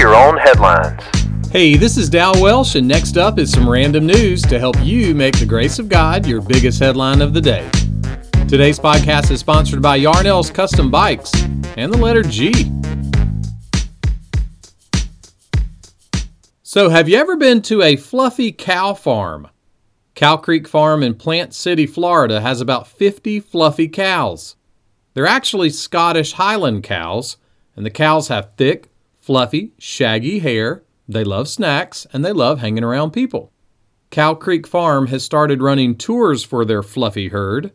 your own headlines. Hey, this is Dal Welsh, and next up is some random news to help you make the grace of God your biggest headline of the day. Today's podcast is sponsored by Yarnell's Custom Bikes and the letter G. So, have you ever been to a fluffy cow farm? Cow Creek Farm in Plant City, Florida has about 50 fluffy cows. They're actually Scottish Highland cows, and the cows have thick, fluffy, shaggy hair. They love snacks and they love hanging around people. Cow Creek Farm has started running tours for their fluffy herd.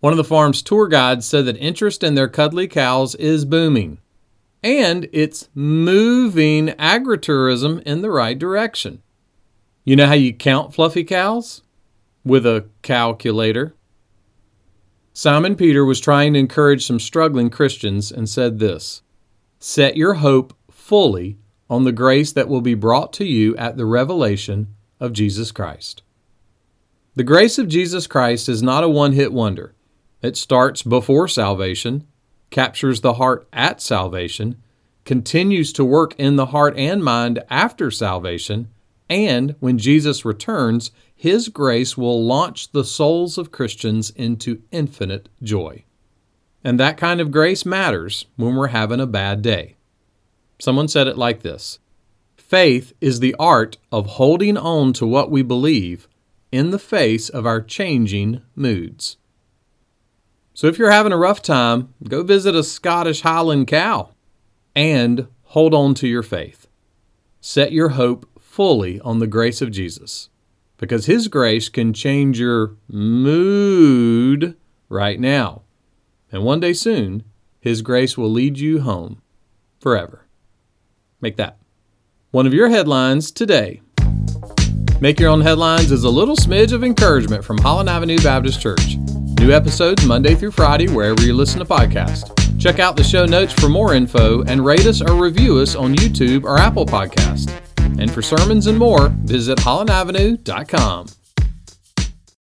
One of the farm's tour guides said that interest in their cuddly cows is booming and it's moving agritourism in the right direction. You know how you count fluffy cows? With a calculator. Simon Peter was trying to encourage some struggling Christians and said this Set your hope fully on the grace that will be brought to you at the revelation of Jesus Christ. The grace of Jesus Christ is not a one hit wonder. It starts before salvation captures the heart at salvation, continues to work in the heart and mind after salvation, and when Jesus returns, His grace will launch the souls of Christians into infinite joy. And that kind of grace matters when we're having a bad day. Someone said it like this Faith is the art of holding on to what we believe in the face of our changing moods. So if you're having a rough time, go visit a Scottish Highland cow and hold on to your faith. Set your hope fully on the grace of Jesus because His grace can change your mood right now. And one day soon, His grace will lead you home forever. Make that one of your headlines today. Make Your Own Headlines is a little smidge of encouragement from Holland Avenue Baptist Church. New episodes Monday through Friday wherever you listen to podcasts. Check out the show notes for more info and rate us or review us on YouTube or Apple Podcast. And for sermons and more, visit hollandavenue.com.